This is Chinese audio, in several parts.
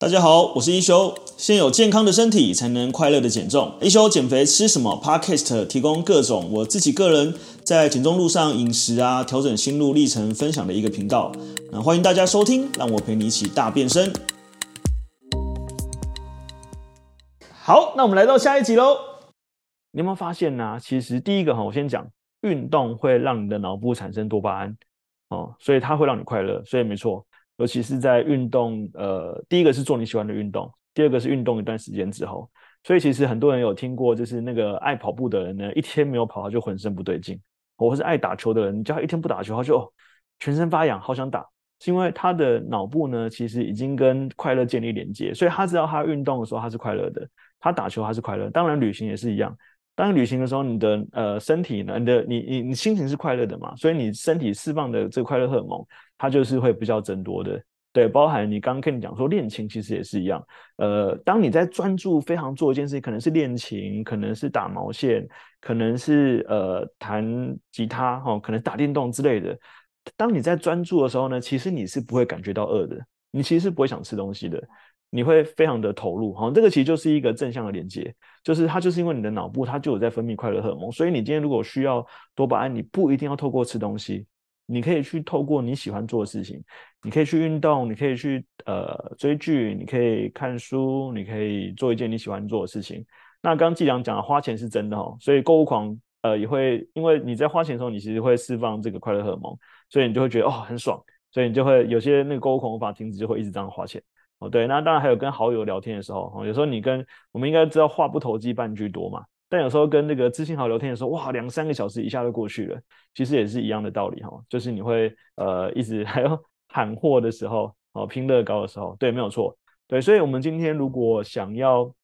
大家好，我是一休。先有健康的身体，才能快乐的减重。一休减肥吃什么？Podcast 提供各种我自己个人在减重路上饮食啊，调整心路历程分享的一个频道。那欢迎大家收听，让我陪你一起大变身。好，那我们来到下一集喽。你有没有发现呢、其实第一个哈，我先讲，运动会让你的脑部产生多巴胺哦，所以它会让你快乐，所以没错。尤其是在运动，呃，第一个是做你喜欢的运动，第二个是运动一段时间之后，所以其实很多人有听过，就是那个爱跑步的人呢，一天没有跑，他就浑身不对劲；或是爱打球的人，你叫他一天不打球，他就、全身发痒，好想打，是因为他的脑部呢，其实已经跟快乐建立连接，所以他知道他运动的时候他是快乐的，他打球他是快乐，当然旅行也是一样。当旅行的时候，你的呃身体呢，你的你你你心情是快乐的嘛，所以你身体释放的这个快乐荷尔蒙，它就是会比较增多的。对，包含你刚刚跟你讲说练琴，其实也是一样。呃，当你在专注非常做一件事情，可能是练琴，可能是打毛线，可能是呃弹吉他，哈、可能打电动之类的。当你在专注的时候呢，其实你是不会感觉到饿的，你其实是不会想吃东西的。你会非常的投入，哈，这个其实就是一个正向的连接，就是它就是因为你的脑部它就有在分泌快乐荷尔蒙，所以你今天如果需要多巴胺，你不一定要透过吃东西，你可以去透过你喜欢做的事情，你可以去运动，你可以去呃追剧，你可以看书，你可以做一件你喜欢做的事情。那刚刚季良讲的花钱是真的哈，所以购物狂呃也会因为你在花钱的时候，你其实会释放这个快乐荷尔蒙，所以你就会觉得哦很爽，所以你就会有些那个购物狂无法停止，就会一直这样花钱。哦，对，那当然还有跟好友聊天的时候，哦有时候你跟我们应该知道话不投机半句多嘛，但有时候跟那个知心好友聊天的时候，哇，两三个小时一下就过去了，其实也是一样的道理哈，就是你会呃一直 还要喊货的时候，哦，拼乐高的时候，对，没有错，对，所以我们今天如果想要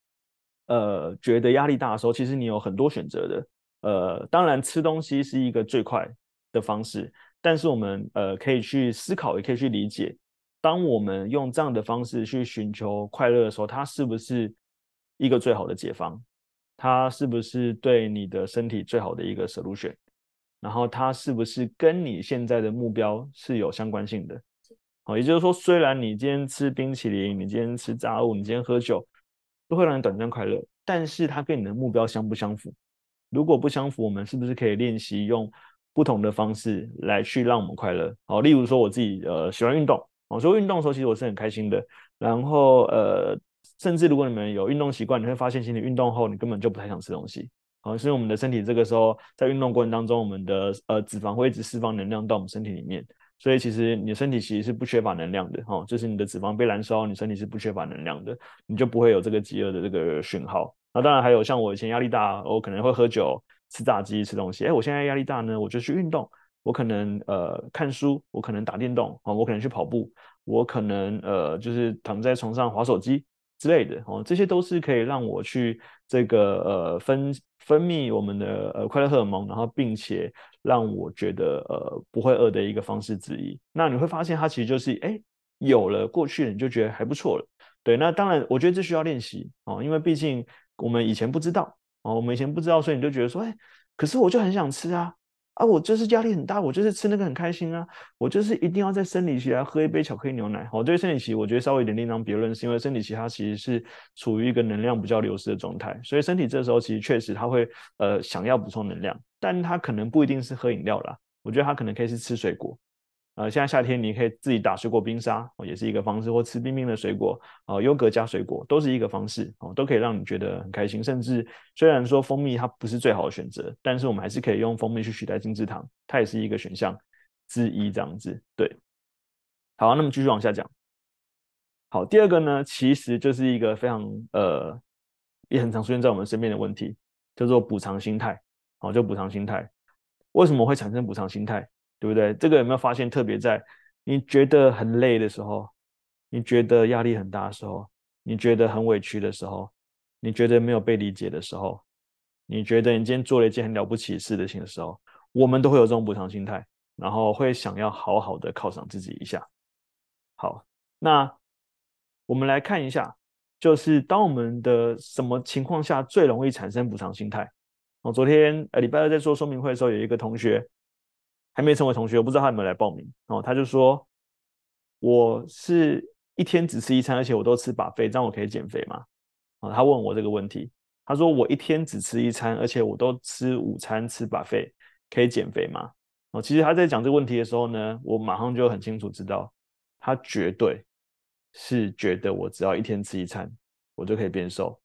呃觉得压力大的时候，其实你有很多选择的，呃，当然吃东西是一个最快的方式，但是我们呃可以去思考，也可以去理解。当我们用这样的方式去寻求快乐的时候，它是不是一个最好的解方？它是不是对你的身体最好的一个 solution？然后它是不是跟你现在的目标是有相关性的？好，也就是说，虽然你今天吃冰淇淋，你今天吃炸物，你今天喝酒，都会让你短暂快乐，但是它跟你的目标相不相符？如果不相符，我们是不是可以练习用不同的方式来去让我们快乐？好，例如说我自己呃喜欢运动。哦，所以运动的时候，其实我是很开心的。然后，呃，甚至如果你们有运动习惯，你会发现，其实你运动后，你根本就不太想吃东西。哦，是因为我们的身体这个时候在运动过程当中，我们的呃脂肪会一直释放能量到我们身体里面，所以其实你的身体其实是不缺乏能量的。哦，就是你的脂肪被燃烧，你身体是不缺乏能量的，你就不会有这个饥饿的这个讯号。那当然还有像我以前压力大，我可能会喝酒、吃炸鸡、吃东西。哎，我现在压力大呢，我就去运动。我可能呃看书，我可能打电动啊，我可能去跑步，我可能呃就是躺在床上滑手机之类的哦，这些都是可以让我去这个呃分分泌我们的呃快乐荷尔蒙，然后并且让我觉得呃不会饿的一个方式之一。那你会发现它其实就是哎有了过去了你就觉得还不错了，对。那当然我觉得这需要练习哦，因为毕竟我们以前不知道哦，我们以前不知道，所以你就觉得说哎，可是我就很想吃啊。啊，我就是压力很大，我就是吃那个很开心啊，我就是一定要在生理期来喝一杯巧克力牛奶。我对生理期，我觉得稍微有点另当别论，是因为生理期它其实是处于一个能量比较流失的状态，所以身体这时候其实确实它会呃想要补充能量，但它可能不一定是喝饮料啦，我觉得它可能可以是吃水果。呃，现在夏天你可以自己打水果冰沙，也是一个方式，或吃冰冰的水果，哦，优格加水果都是一个方式，哦，都可以让你觉得很开心。甚至虽然说蜂蜜它不是最好的选择，但是我们还是可以用蜂蜜去取代精制糖，它也是一个选项之一，这样子。对，好，那么继续往下讲。好，第二个呢，其实就是一个非常呃，也很常出现在我们身边的问题，叫做补偿心态。好，就补偿心态，为什么会产生补偿心态？对不对？这个有没有发现？特别在你觉得很累的时候，你觉得压力很大的时候，你觉得很委屈的时候，你觉得没有被理解的时候，你觉得你今天做了一件很了不起事的事情的时候，我们都会有这种补偿心态，然后会想要好好的犒赏自己一下。好，那我们来看一下，就是当我们的什么情况下最容易产生补偿心态？我昨天呃礼拜二在做说明会的时候，有一个同学。还没成为同学，我不知道他有没有来报名哦。他就说：“我是一天只吃一餐，而且我都吃 buffet，这样我可以减肥吗？哦，他问我这个问题。他说我一天只吃一餐，而且我都吃午餐吃 buffet，可以减肥吗？哦，其实他在讲这个问题的时候呢，我马上就很清楚知道，他绝对是觉得我只要一天吃一餐，我就可以变瘦，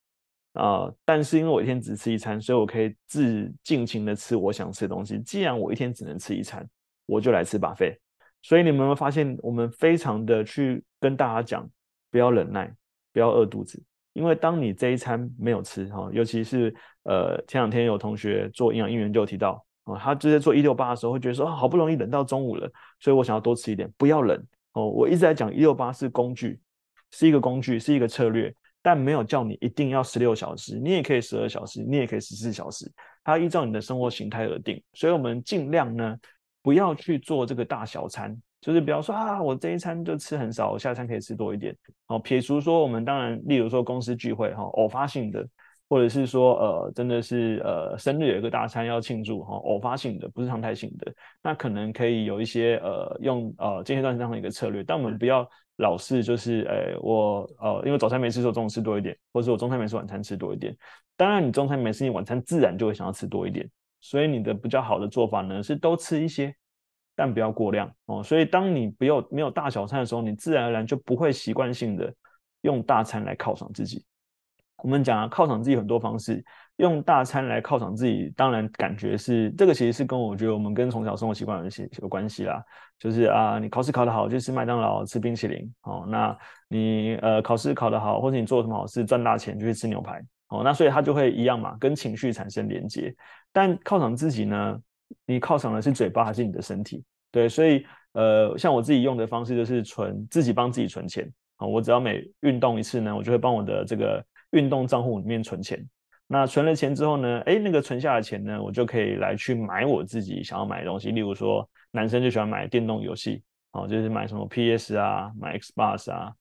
呃。但是因为我一天只吃一餐，所以我可以自尽情的吃我想吃的东西。既然我一天只能吃一餐，我就来吃巴菲。所以你们有没有发现，我们非常的去跟大家讲，不要忍耐，不要饿肚子，因为当你这一餐没有吃哈，尤其是呃前两天有同学做营养应援就提到啊，他就在做一六八的时候会觉得说啊，好不容易忍到中午了，所以我想要多吃一点，不要忍哦。我一直在讲一六八是工具，是一个工具，是一个策略，但没有叫你一定要十六小时，你也可以十二小时，你也可以十四小时，它依照你的生活形态而定。所以我们尽量呢。不要去做这个大小餐，就是比方说啊，我这一餐就吃很少，我下餐可以吃多一点。好，撇除说我们当然，例如说公司聚会哈，偶发性的，或者是说呃，真的是呃生日有一个大餐要庆祝哈，偶发性的，不是常态性的，那可能可以有一些呃用呃间歇断食这样的一个策略，但我们不要老是就是诶我呃因为早餐没吃，所以中午吃多一点，或者我中餐没吃，晚餐吃多一点。当然你中餐没吃，你晚餐自然就会想要吃多一点。所以你的比较好的做法呢，是都吃一些，但不要过量哦。所以当你不要没有大小餐的时候，你自然而然就不会习惯性的用大餐来犒赏自己。我们讲啊，犒赏自己很多方式，用大餐来犒赏自己，当然感觉是这个，其实是跟我觉得我们跟从小生活习惯有些有关系啦。就是啊，你考试考得好就吃麦当劳吃冰淇淋哦，那你呃考试考得好，或者你做什么好事赚大钱就去吃牛排。哦，那所以它就会一样嘛，跟情绪产生连接。但犒赏自己呢，你犒赏的是嘴巴还是你的身体？对，所以呃，像我自己用的方式就是存自己帮自己存钱。啊、我只要每运动一次呢，我就会帮我的这个运动账户里面存钱。那存了钱之后呢，哎，那个存下的钱呢，我就可以来去买我自己想要买的东西。例如说，男生就喜欢买电动游戏，哦，就是买什么 PS 啊，买 Xbox 啊。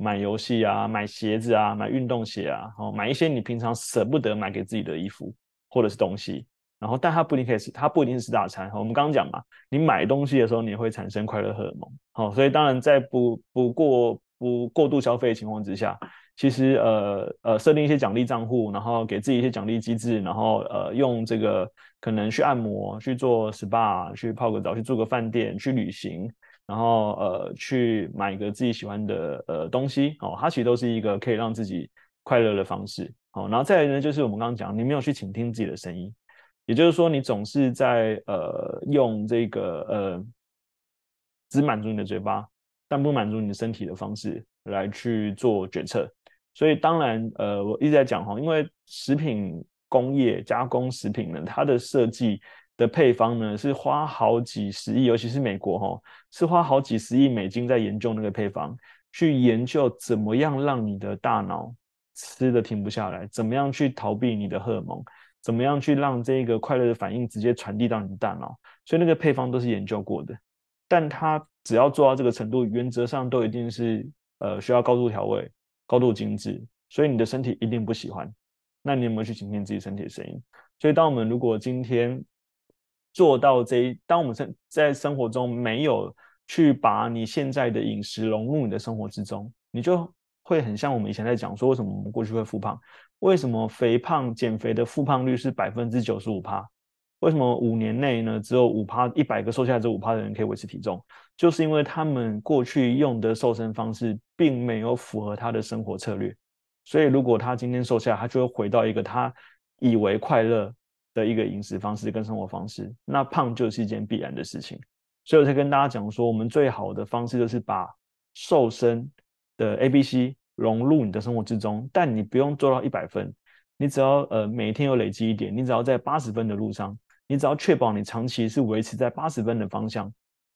买游戏啊，买鞋子啊，买运动鞋啊，哦，买一些你平常舍不得买给自己的衣服或者是东西，然后但它不一定可以吃，它不一定是吃大餐。我们刚刚讲嘛，你买东西的时候，你会产生快乐荷尔蒙，好，所以当然在不不过不过度消费的情况之下，其实呃呃设定一些奖励账户，然后给自己一些奖励机制，然后呃用这个可能去按摩、去做 SPA、去泡个澡、去住个饭店、去旅行。然后呃，去买一个自己喜欢的呃东西哦，它其实都是一个可以让自己快乐的方式。哦，然后再来呢，就是我们刚刚讲，你没有去倾听自己的声音，也就是说，你总是在呃用这个呃只满足你的嘴巴，但不满足你的身体的方式来去做决策。所以当然呃，我一直在讲哈，因为食品工业加工食品呢，它的设计。的配方呢，是花好几十亿，尤其是美国哈，是花好几十亿美金在研究那个配方，去研究怎么样让你的大脑吃的停不下来，怎么样去逃避你的荷尔蒙，怎么样去让这个快乐的反应直接传递到你的大脑，所以那个配方都是研究过的，但它只要做到这个程度，原则上都一定是呃需要高度调味、高度精致，所以你的身体一定不喜欢。那你有没有去倾听自己身体的声音？所以当我们如果今天做到这一，当我们在在生活中没有去把你现在的饮食融入你的生活之中，你就会很像我们以前在讲说，为什么我们过去会复胖？为什么肥胖减肥的复胖率是百分之九十五趴？为什么五年内呢只有五趴，一百个瘦下来这五趴的人可以维持体重？就是因为他们过去用的瘦身方式并没有符合他的生活策略，所以如果他今天瘦下来，他就会回到一个他以为快乐。的一个饮食方式跟生活方式，那胖就是一件必然的事情，所以我才跟大家讲说，我们最好的方式就是把瘦身的 ABC 融入你的生活之中，但你不用做到一百分，你只要呃每天有累积一点，你只要在八十分的路上，你只要确保你长期是维持在八十分的方向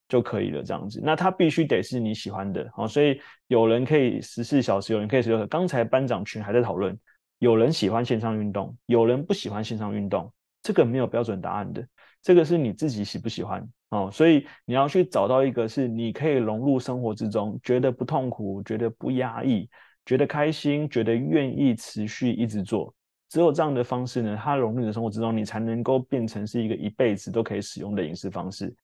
就可以了，这样子。那它必须得是你喜欢的，好，所以有人可以十四小时，有人可以十六小时。刚才班长群还在讨论，有人喜欢线上运动，有人不喜欢线上运动。这个没有标准答案的，这个是你自己喜不喜欢哦，所以你要去找到一个是你可以融入生活之中，觉得不痛苦，觉得不压抑，觉得开心，觉得愿意持续一直做。只有这样的方式呢，它融入你的生活之中，你才能够变成是一个一辈子都可以使用的饮食方式。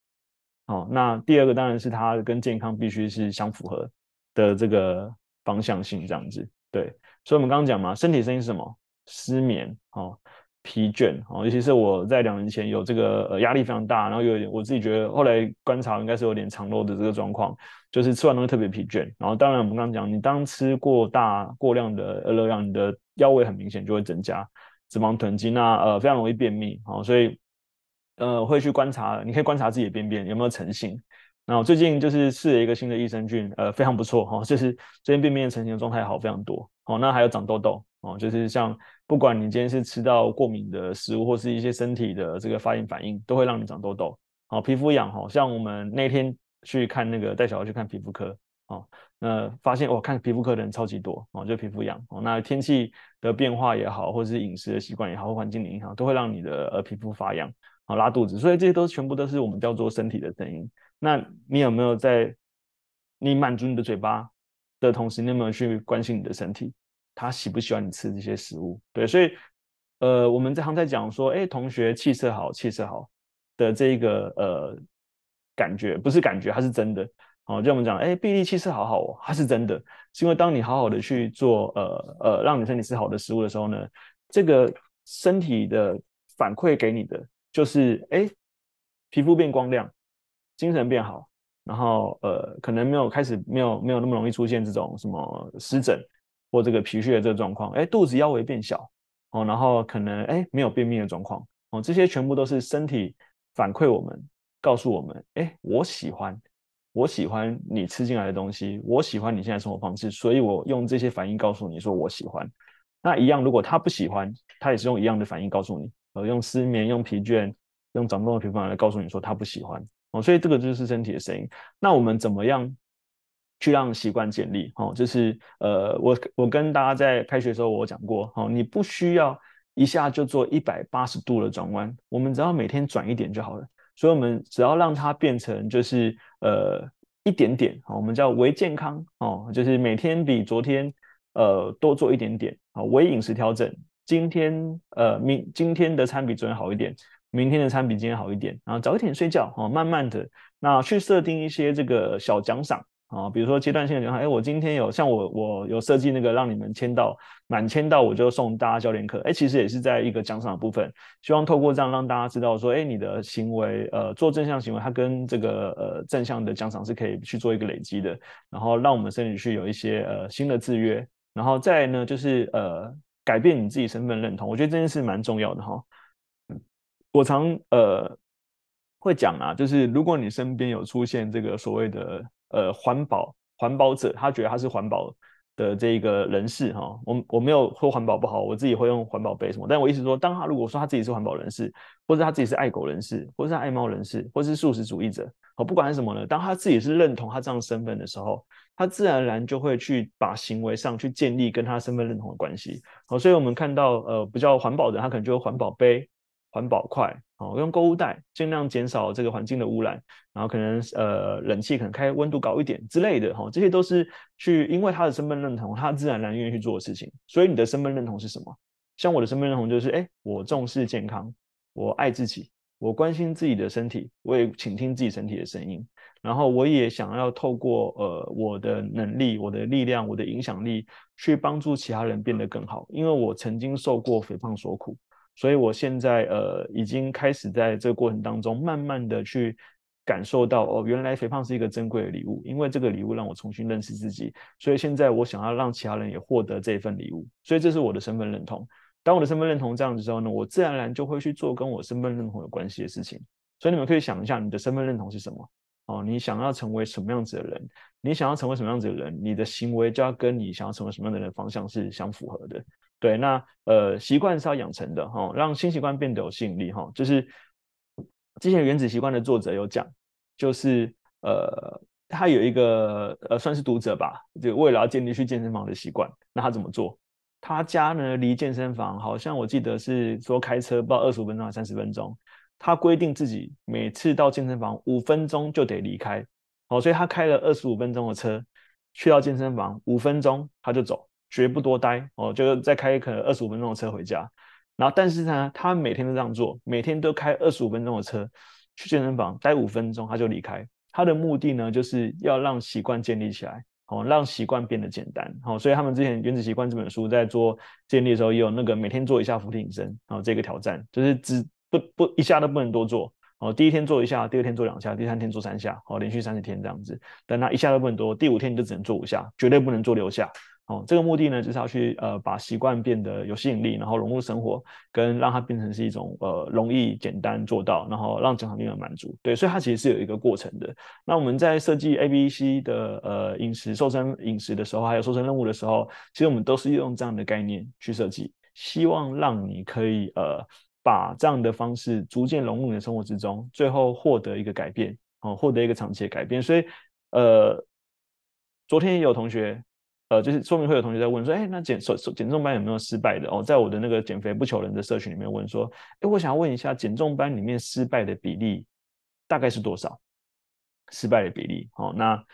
哦，那第二个当然是它跟健康必须是相符合的这个方向性这样子。对，所以我们刚刚讲嘛，身体声音是什么？失眠，哦。疲倦哦，尤其是我在两年前有这个呃压力非常大，然后有点我自己觉得后来观察应该是有点肠漏的这个状况，就是吃完东西特别疲倦。然后当然我们刚刚讲，你当吃过大过量的热量，你的腰围很明显就会增加，脂肪囤积，那呃非常容易便秘哦。所以呃会去观察，你可以观察自己的便便有没有成型。然后最近就是试了一个新的益生菌，呃非常不错哈，就是最近便便成型的状态好非常多哦。那还有长痘痘。哦，就是像不管你今天是吃到过敏的食物，或是一些身体的这个发炎反应，都会让你长痘痘。好，皮肤痒，哈像我们那天去看那个带小孩去看皮肤科，哦，那发现我看皮肤科的人超级多，哦，就皮肤痒。哦，那天气的变化也好，或者是饮食的习惯也好，或环境的影响，都会让你的呃皮肤发痒，啊，拉肚子。所以这些都全部都是我们叫做身体的声音。那你有没有在你满足你的嘴巴的同时，你有没有去关心你的身体？他喜不喜欢你吃这些食物？对，所以，呃，我们这行在讲说，哎，同学气色好，气色好的这一个呃感觉，不是感觉，它是真的。哦，就我们讲，哎，臂力气色好好哦，它是真的，是因为当你好好的去做，呃呃，让你身体吃好的食物的时候呢，这个身体的反馈给你的就是，哎，皮肤变光亮，精神变好，然后呃，可能没有开始没有没有那么容易出现这种什么湿疹。或这个脾虚的这个状况，哎，肚子腰围变小，哦，然后可能哎没有便秘的状况，哦，这些全部都是身体反馈我们，告诉我们，哎，我喜欢，我喜欢你吃进来的东西，我喜欢你现在生活方式，所以我用这些反应告诉你说我喜欢。那一样，如果他不喜欢，他也是用一样的反应告诉你，呃，用失眠、用疲倦、用长痘的皮肤来告诉你说他不喜欢，哦，所以这个就是身体的声音。那我们怎么样？去让习惯建立，哦，就是呃，我我跟大家在开学的时候我讲过，哦，你不需要一下就做一百八十度的转弯，我们只要每天转一点就好了。所以，我们只要让它变成就是呃一点点，我们叫微健康，哦，就是每天比昨天呃多做一点点，啊，微饮食调整，今天呃明今天的餐比昨天好一点，明天的餐比今天好一点，然后早一点睡觉，哦，慢慢的，那去设定一些这个小奖赏。啊，比如说阶段性的讲，哎，我今天有像我我有设计那个让你们签到满签到我就送大家教练课，哎，其实也是在一个奖赏的部分，希望透过这样让大家知道说，哎，你的行为，呃，做正向行为，它跟这个呃正向的奖赏是可以去做一个累积的，然后让我们身体去有一些呃新的制约，然后再呢就是呃改变你自己身份认同，我觉得这件事蛮重要的哈。我常呃会讲啊，就是如果你身边有出现这个所谓的。呃，环保环保者，他觉得他是环保的这个人士哈。我我没有说环保不好，我自己会用环保杯什么。但我意思说，当他如果说他自己是环保人士，或者他自己是爱狗人士，或者是爱猫人士，或是素食主义者，哦，不管是什么呢，当他自己是认同他这样身份的时候，他自然而然就会去把行为上去建立跟他身份认同的关系。好，所以我们看到呃比较环保的，他可能就有环保杯。环保筷，哦，用购物袋，尽量减少这个环境的污染，然后可能呃冷气可能开温度高一点之类的，哈、哦，这些都是去因为他的身份认同，他自然而然愿意去做的事情。所以你的身份认同是什么？像我的身份认同就是，哎，我重视健康，我爱自己，我关心自己的身体，我也倾听自己身体的声音，然后我也想要透过呃我的能力、我的力量、我的影响力，去帮助其他人变得更好，因为我曾经受过肥胖所苦。所以，我现在呃，已经开始在这个过程当中，慢慢的去感受到哦，原来肥胖是一个珍贵的礼物，因为这个礼物让我重新认识自己。所以现在我想要让其他人也获得这份礼物，所以这是我的身份认同。当我的身份认同这样子之后呢，我自然而然就会去做跟我身份认同有关系的事情。所以你们可以想一下，你的身份认同是什么？哦，你想要成为什么样子的人？你想要成为什么样子的人？你的行为就要跟你想要成为什么样的人方向是相符合的。对，那呃，习惯是要养成的哈、哦，让新习惯变得有吸引力哈、哦。就是之前《原子习惯》的作者有讲，就是呃，他有一个呃，算是读者吧，就为了要建立去健身房的习惯，那他怎么做？他家呢离健身房好像我记得是说开车不知道二十五分钟还是三十分钟，他规定自己每次到健身房五分钟就得离开，哦，所以他开了二十五分钟的车去到健身房，五分钟他就走。绝不多待哦，就再开可能二十五分钟的车回家。然后，但是呢，他每天都这样做，每天都开二十五分钟的车去健身房待五分钟，他就离开。他的目的呢，就是要让习惯建立起来，哦，让习惯变得简单。好，所以他们之前《原子习惯》这本书在做建立的时候，也有那个每天做一下伏地挺身，然后这个挑战就是只不不一下都不能多做。哦，第一天做一下，第二天做两下，第三天做三下，哦，连续三十天这样子。但他一下都不能多，第五天你就只能做五下，绝对不能做六下。哦，这个目的呢，就是要去呃把习惯变得有吸引力，然后融入生活，跟让它变成是一种呃容易简单做到，然后让奖赏令人满足。对，所以它其实是有一个过程的。那我们在设计 A、B、C 的呃饮食瘦身饮食的时候，还有瘦身任务的时候，其实我们都是用这样的概念去设计，希望让你可以呃把这样的方式逐渐融入你的生活之中，最后获得一个改变，哦，获得一个长期的改变。所以呃，昨天也有同学。呃，就是说明会有同学在问说，哎，那减瘦减重班有没有失败的？哦，在我的那个减肥不求人的社群里面问说，哎，我想要问一下，减重班里面失败的比例大概是多少？失败的比例？哦，那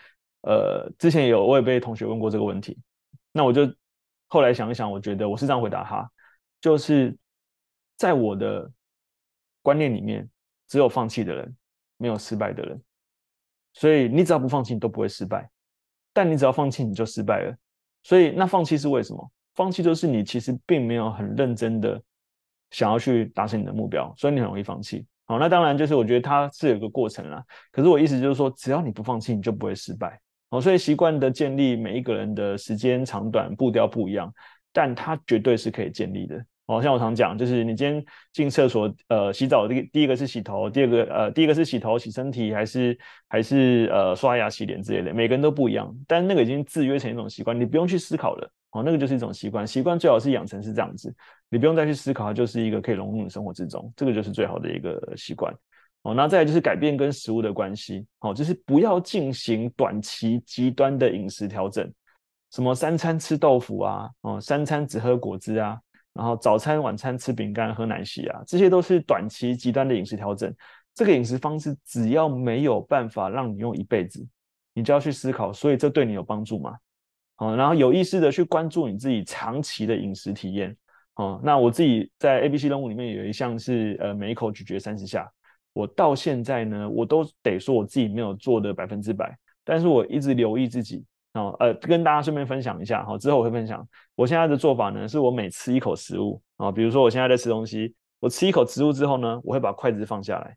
呃，之前有我也被同学问过这个问题，那我就后来想一想，我觉得我是这样回答他，就是在我的观念里面，只有放弃的人，没有失败的人，所以你只要不放弃，你都不会失败，但你只要放弃，你就失败了。所以，那放弃是为什么？放弃就是你其实并没有很认真的想要去达成你的目标，所以你很容易放弃。好，那当然就是我觉得它是有个过程啦。可是我意思就是说，只要你不放弃，你就不会失败。好，所以习惯的建立，每一个人的时间长短步调不一样，但它绝对是可以建立的。哦，像我常讲，就是你今天进厕所，呃，洗澡，第第一个是洗头，第二个，呃，第一个是洗头洗身体，还是还是呃刷牙洗脸之类的，每个人都不一样，但那个已经制约成一种习惯，你不用去思考了，哦，那个就是一种习惯，习惯最好是养成是这样子，你不用再去思考，它就是一个可以融入你生活之中，这个就是最好的一个习惯。哦，那再来就是改变跟食物的关系，哦，就是不要进行短期极端的饮食调整，什么三餐吃豆腐啊，哦，三餐只喝果汁啊。然后早餐、晚餐吃饼干、喝奶昔啊，这些都是短期极端的饮食调整。这个饮食方式只要没有办法让你用一辈子，你就要去思考，所以这对你有帮助吗？哦，然后有意识的去关注你自己长期的饮食体验。哦，那我自己在 ABC 任务里面有一项是呃每一口咀嚼三十下，我到现在呢，我都得说我自己没有做的百分之百，但是我一直留意自己。哦，呃，跟大家顺便分享一下，好，之后我会分享。我现在的做法呢，是我每吃一口食物，啊，比如说我现在在吃东西，我吃一口食物之后呢，我会把筷子放下来，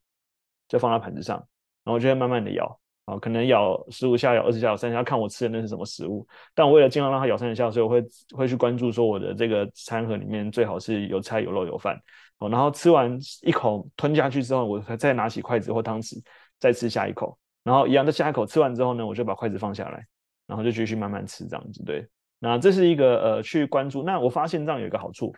就放在盘子上，然后就会慢慢的咬，啊，可能咬十五下、咬二十下、咬三十下，看我吃的那是什么食物。但我为了尽量让它咬三十下，所以我会会去关注说我的这个餐盒里面最好是有菜、有肉、有饭。哦，然后吃完一口吞下去之后，我再拿起筷子或汤匙再吃下一口，然后一样的下一口吃完之后呢，我就把筷子放下来。然后就继续慢慢吃这样子，对。那这是一个呃去关注。那我发现这样有一个好处，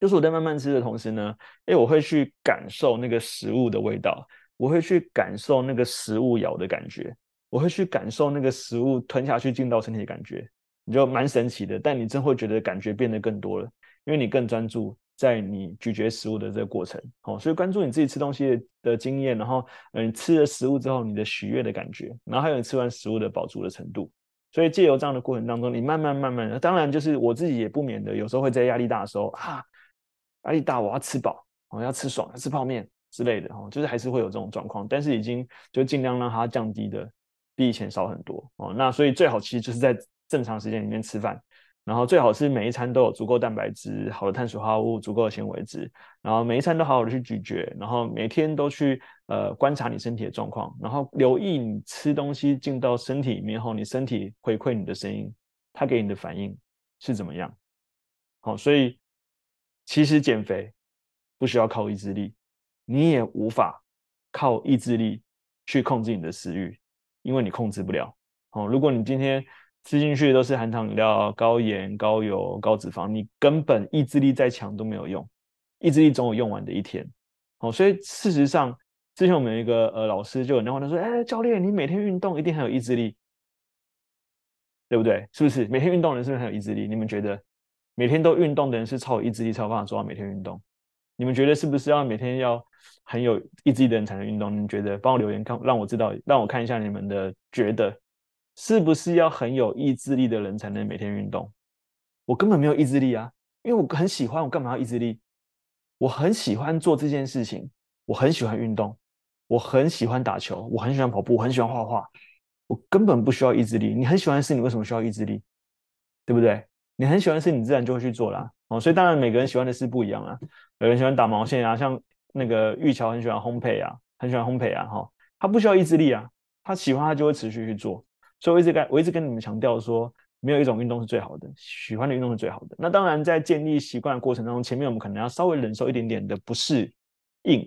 就是我在慢慢吃的同时呢，哎，我会去感受那个食物的味道，我会去感受那个食物咬的感觉，我会去感受那个食物吞下去进到身体的感觉，你就蛮神奇的。但你真会觉得感觉变得更多了，因为你更专注在你咀嚼食物的这个过程。哦，所以关注你自己吃东西的经验，然后嗯，吃了食物之后你的喜悦的感觉，然后还有你吃完食物的饱足的程度。所以借由这样的过程当中，你慢慢慢慢的，当然就是我自己也不免的，有时候会在压力大的时候啊，压力大，我要吃饱，我要吃爽，要吃泡面之类的哦，就是还是会有这种状况，但是已经就尽量让它降低的比以前少很多哦。那所以最好其实就是在正常时间里面吃饭。然后最好是每一餐都有足够蛋白质、好的碳水化合物、足够的纤维质，然后每一餐都好好的去咀嚼，然后每天都去呃观察你身体的状况，然后留意你吃东西进到身体里面后，你身体回馈你的声音，它给你的反应是怎么样？好，所以其实减肥不需要靠意志力，你也无法靠意志力去控制你的食欲，因为你控制不了。好，如果你今天。吃进去都是含糖饮料、高盐、高油、高脂肪，你根本意志力再强都没有用，意志力总有用完的一天。哦，所以事实上，之前我们有一个呃老师就有那话，他说：“哎，教练，你每天运动一定很有意志力，对不对？是不是？每天运动的人是不是很有意志力？你们觉得每天都运动的人是超有意志力，才有办法做到每天运动？你们觉得是不是要每天要很有意志力的人才能运动？你们觉得？帮我留言看，让我知道，让我看一下你们的觉得。”是不是要很有意志力的人才能每天运动？我根本没有意志力啊，因为我很喜欢，我干嘛要意志力？我很喜欢做这件事情，我很喜欢运动，我很喜欢打球，我很喜欢跑步，我很喜欢画画。我根本不需要意志力。你很喜欢的事，你为什么需要意志力？对不对？你很喜欢的事，你自然就会去做啦。哦，所以当然每个人喜欢的事不一样啊。有人喜欢打毛线啊，像那个玉桥很喜欢烘焙啊，很喜欢烘焙啊，哈，他不需要意志力啊，他喜欢他就会持续去做。所以我一直跟我一直跟你们强调说，没有一种运动是最好的，喜欢的运动是最好的。那当然，在建立习惯的过程当中，前面我们可能要稍微忍受一点点的不适应，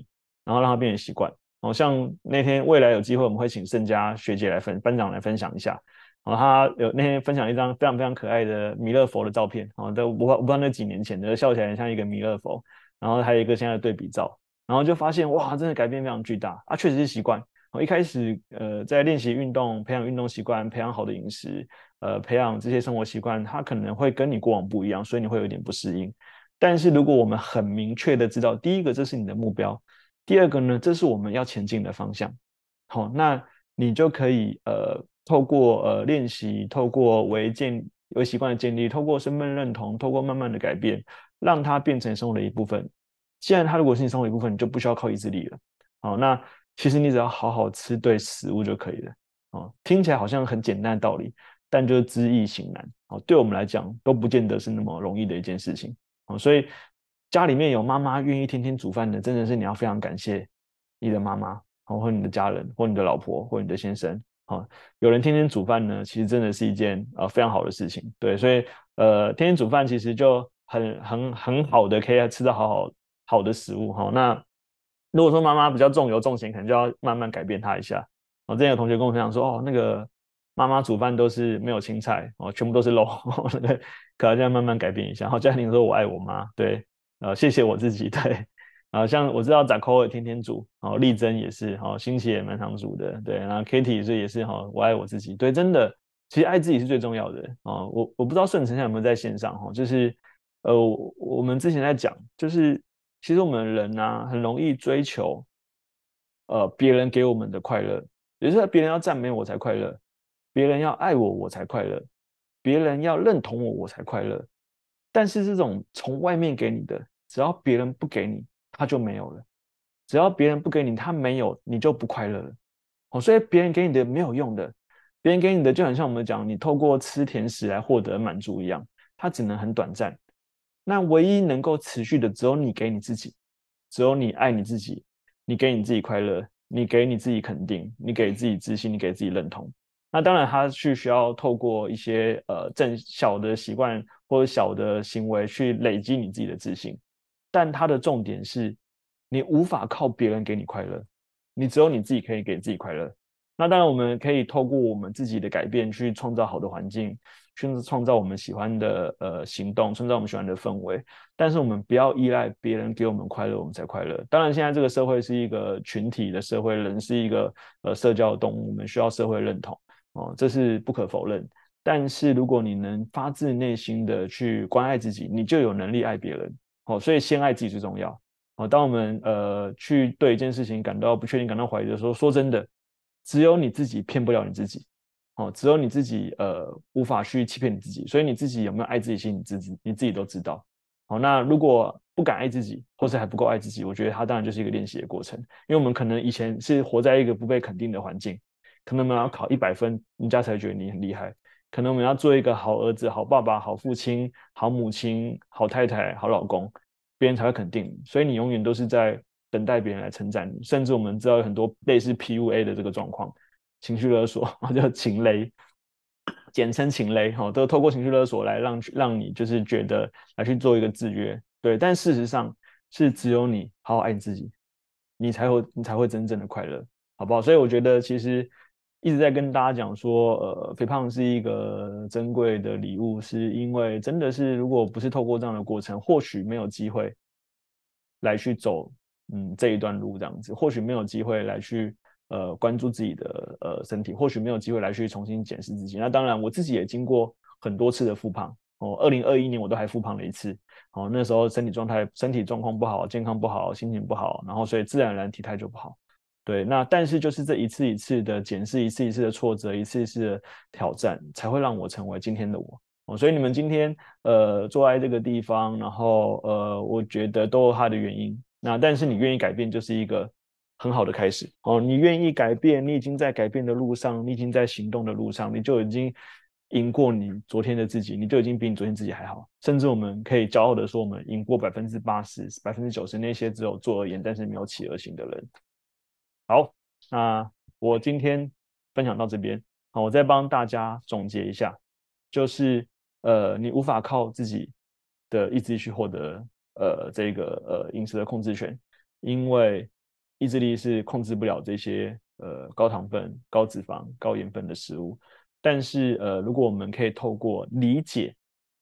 然后让它变成习惯。哦，像那天未来有机会，我们会请盛佳学姐来分班长来分享一下。哦，他有那天分享一张非常非常可爱的弥勒佛的照片。哦，都我不知道那几年前的，笑起来很像一个弥勒佛。然后还有一个现在的对比照，然后就发现哇，真的改变非常巨大啊，确实是习惯。我一开始，呃，在练习运动、培养运动习惯、培养好的饮食，呃，培养这些生活习惯，它可能会跟你过往不一样，所以你会有点不适应。但是如果我们很明确的知道，第一个这是你的目标，第二个呢，这是我们要前进的方向，好，那你就可以呃，透过呃练习，透过为建为习惯的建立，透过身份认同，透过慢慢的改变，让它变成生活的一部分。既然它如果是你生活一部分，你就不需要靠意志力了。好，那。其实你只要好好吃对食物就可以了哦，听起来好像很简单的道理，但就是知易行难哦。对我们来讲都不见得是那么容易的一件事情哦。所以家里面有妈妈愿意天天煮饭的，真的是你要非常感谢你的妈妈哦，或你的家人，或你的老婆，或你的先生哦。有人天天煮饭呢，其实真的是一件呃非常好的事情。对，所以呃天天煮饭其实就很很很好的可以吃到好好好的食物哈。那如果说妈妈比较重油重咸，可能就要慢慢改变她一下。我之前有同学跟我分享说，哦，那个妈妈煮饭都是没有青菜，哦，全部都是肉，那个可能就要慢慢改变一下。然后嘉玲说，我爱我妈，对，呃，谢谢我自己，对，啊，像我知道 z a c o 天天煮，哦，丽珍也是，哦，欣琪也蛮常煮的，对，然后 Kitty 这也是，哈，我爱我自己，对，真的，其实爱自己是最重要的，哦，我我不知道顺成现在有没有在线上，哈，就是，呃，我们之前在讲，就是。其实我们人呢、啊，很容易追求，呃，别人给我们的快乐，也就是别人要赞美我才快乐，别人要爱我我才快乐，别人要认同我我才快乐。但是这种从外面给你的，只要别人不给你，他就没有了；只要别人不给你，他没有，你就不快乐了。哦，所以别人给你的没有用的，别人给你的就很像我们讲，你透过吃甜食来获得满足一样，它只能很短暂。那唯一能够持续的，只有你给你自己，只有你爱你自己，你给你自己快乐，你给你自己肯定，你给自己自信，你给自己认同。那当然，他是需要透过一些呃正小的习惯或者小的行为去累积你自己的自信。但他的重点是，你无法靠别人给你快乐，你只有你自己可以给自己快乐。那当然，我们可以透过我们自己的改变去创造好的环境。去创造我们喜欢的呃行动，创造我们喜欢的氛围，但是我们不要依赖别人给我们快乐，我们才快乐。当然，现在这个社会是一个群体的社会，人是一个呃社交的动物，我们需要社会认同哦，这是不可否认。但是如果你能发自内心的去关爱自己，你就有能力爱别人哦。所以先爱自己最重要哦。当我们呃去对一件事情感到不确定、感到怀疑的时候，说真的，只有你自己骗不了你自己。哦，只有你自己呃无法去欺骗你自己，所以你自己有没有爱自己心，你自己你自己都知道。好，那如果不敢爱自己，或是还不够爱自己，我觉得它当然就是一个练习的过程。因为我们可能以前是活在一个不被肯定的环境，可能我们要考一百分，人家才觉得你很厉害；可能我们要做一个好儿子、好爸爸、好父亲、好母亲、好太太、好老公，别人才会肯定你。所以你永远都是在等待别人来称赞你，甚至我们知道有很多类似 PUA 的这个状况。情绪勒索，叫情勒，简称情勒，哈，都透过情绪勒索来让让你就是觉得来去做一个制约，对，但事实上是只有你好好爱你自己，你才会你才会真正的快乐，好不好？所以我觉得其实一直在跟大家讲说，呃，肥胖是一个珍贵的礼物，是因为真的是如果不是透过这样的过程，或许没有机会来去走，嗯，这一段路这样子，或许没有机会来去。呃，关注自己的呃身体，或许没有机会来去重新检视自己。那当然，我自己也经过很多次的复胖哦。二零二一年我都还复胖了一次哦。那时候身体状态、身体状况不好，健康不好，心情不好，然后所以自然而然体态就不好。对，那但是就是这一次一次的检视，一次一次的挫折，一次一次的挑战，才会让我成为今天的我哦。所以你们今天呃坐在这个地方，然后呃，我觉得都有它的原因。那但是你愿意改变，就是一个。很好的开始哦。你愿意改变，你已经在改变的路上，你已经在行动的路上，你就已经赢过你昨天的自己，你就已经比你昨天自己还好。甚至我们可以骄傲的说，我们赢过百分之八十、百分之九十那些只有做而言，但是没有起而行的人。好，那我今天分享到这边，好，我再帮大家总结一下，就是呃，你无法靠自己的意志去获得呃这个呃饮食的控制权，因为意志力是控制不了这些呃高糖分、高脂肪、高盐分的食物。但是呃，如果我们可以透过理解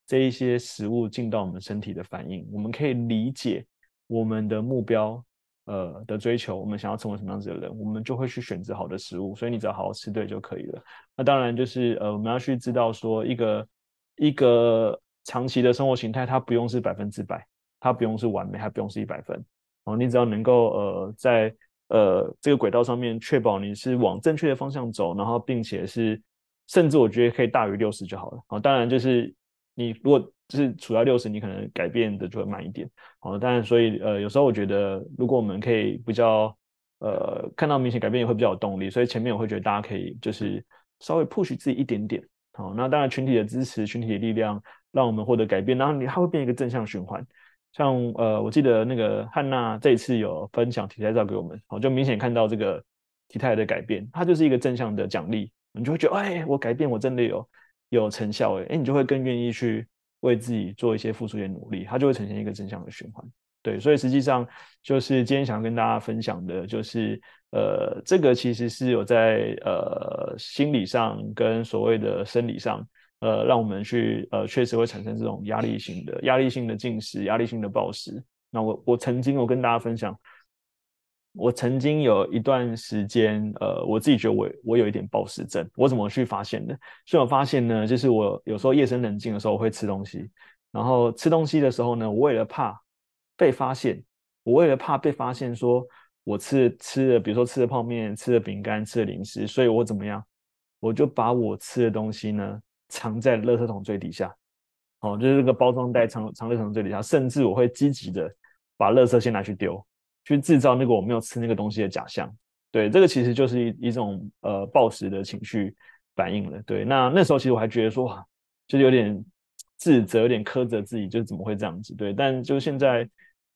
这一些食物进到我们身体的反应，我们可以理解我们的目标呃的追求，我们想要成为什么样子的人，我们就会去选择好的食物。所以你只要好好吃对就可以了。那当然就是呃，我们要去知道说一个一个长期的生活形态，它不用是百分之百，它不用是完美，它不用是一百分。哦，你只要能够呃在呃这个轨道上面确保你是往正确的方向走，然后并且是甚至我觉得可以大于六十就好了。哦，当然就是你如果就是处在六十，你可能改变的就会慢一点。哦，当然所以呃有时候我觉得如果我们可以比较呃看到明显改变也会比较有动力。所以前面我会觉得大家可以就是稍微 push 自己一点点。好，那当然群体的支持、群体的力量让我们获得改变，然后你它会变一个正向循环。像呃，我记得那个汉娜这一次有分享体态照给我们，我就明显看到这个体态的改变，它就是一个正向的奖励，你就会觉得哎，我改变我真的有有成效哎，哎，你就会更愿意去为自己做一些付出一些努力，它就会呈现一个正向的循环。对，所以实际上就是今天想要跟大家分享的，就是呃，这个其实是有在呃心理上跟所谓的生理上。呃，让我们去呃，确实会产生这种压力性的、压力性的进食、压力性的暴食。那我我曾经我跟大家分享，我曾经有一段时间，呃，我自己觉得我我有一点暴食症。我怎么去发现的？所以我发现呢，就是我有时候夜深人静的时候我会吃东西，然后吃东西的时候呢，我为了怕被发现，我为了怕被发现，说我吃吃了，比如说吃了泡面、吃了饼干、吃了零食，所以我怎么样？我就把我吃的东西呢。藏在垃圾桶最底下，哦，就是这个包装袋藏藏在垃圾桶最底下，甚至我会积极的把垃圾先拿去丢，去制造那个我没有吃那个东西的假象。对，这个其实就是一一种呃暴食的情绪反应了。对，那那时候其实我还觉得说，就是有点自责，有点苛责自己，就怎么会这样子？对，但就是现在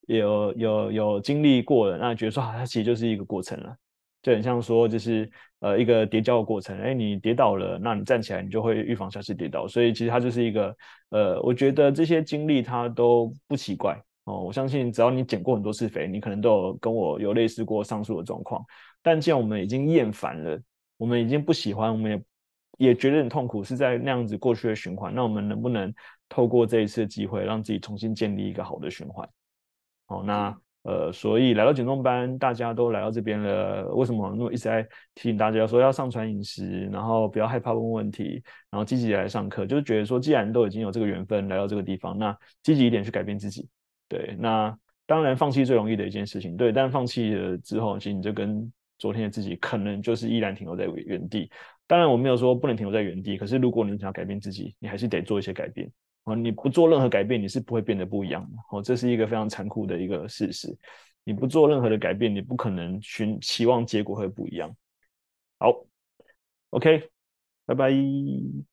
有有有经历过了，那觉得说，它其实就是一个过程了。就很像说，就是呃一个跌跤的过程，哎，你跌倒了，那你站起来，你就会预防下次跌倒。所以其实它就是一个，呃，我觉得这些经历它都不奇怪哦。我相信只要你减过很多次肥，你可能都有跟我有类似过上述的状况。但既然我们已经厌烦了，我们已经不喜欢，我们也也觉得很痛苦，是在那样子过去的循环。那我们能不能透过这一次的机会，让自己重新建立一个好的循环？好，那。呃，所以来到减重班，大家都来到这边了。为什么？因为一直在提醒大家说要上传饮食，然后不要害怕问问题，然后积极来上课。就是觉得说，既然都已经有这个缘分来到这个地方，那积极一点去改变自己。对，那当然放弃最容易的一件事情。对，但放弃了之后，其实你就跟昨天的自己可能就是依然停留在原地。当然我没有说不能停留在原地，可是如果你想要改变自己，你还是得做一些改变。啊，你不做任何改变，你是不会变得不一样的。哦，这是一个非常残酷的一个事实。你不做任何的改变，你不可能寻期望结果会不一样。好，OK，拜拜。